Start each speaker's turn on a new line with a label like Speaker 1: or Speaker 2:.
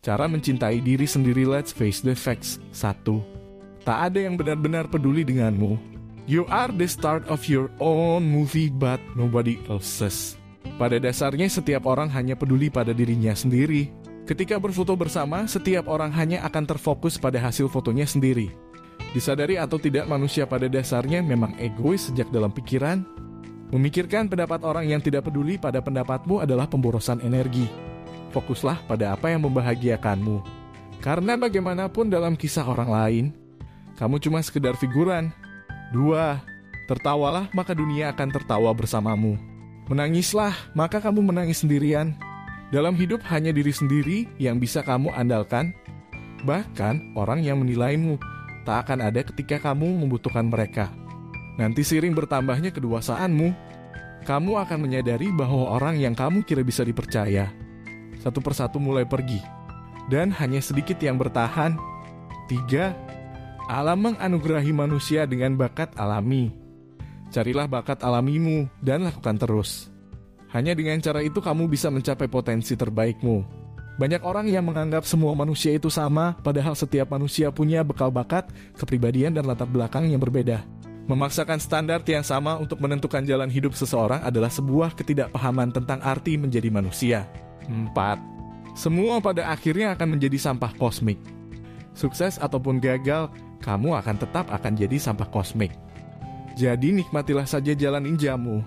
Speaker 1: Cara mencintai diri sendiri let's face the facts. 1. Tak ada yang benar-benar peduli denganmu. You are the start of your own movie but nobody else's. Pada dasarnya setiap orang hanya peduli pada dirinya sendiri. Ketika berfoto bersama, setiap orang hanya akan terfokus pada hasil fotonya sendiri. Disadari atau tidak manusia pada dasarnya memang egois sejak dalam pikiran. Memikirkan pendapat orang yang tidak peduli pada pendapatmu adalah pemborosan energi fokuslah pada apa yang membahagiakanmu. Karena bagaimanapun dalam kisah orang lain, kamu cuma sekedar figuran. Dua, tertawalah maka dunia akan tertawa bersamamu. Menangislah maka kamu menangis sendirian. Dalam hidup hanya diri sendiri yang bisa kamu andalkan. Bahkan orang yang menilaimu tak akan ada ketika kamu membutuhkan mereka. Nanti sering bertambahnya kedewasaanmu, kamu akan menyadari bahwa orang yang kamu kira bisa dipercaya satu persatu mulai pergi, dan hanya sedikit yang bertahan. Tiga, alam menganugerahi manusia dengan bakat alami. Carilah bakat alamimu dan lakukan terus. Hanya dengan cara itu kamu bisa mencapai potensi terbaikmu. Banyak orang yang menganggap semua manusia itu sama, padahal setiap manusia punya bekal bakat, kepribadian, dan latar belakang yang berbeda. Memaksakan standar yang sama untuk menentukan jalan hidup seseorang adalah sebuah ketidakpahaman tentang arti menjadi manusia. 4. Semua pada akhirnya akan menjadi sampah kosmik. Sukses ataupun gagal, kamu akan tetap akan jadi sampah kosmik. Jadi nikmatilah saja jalan ninjamu.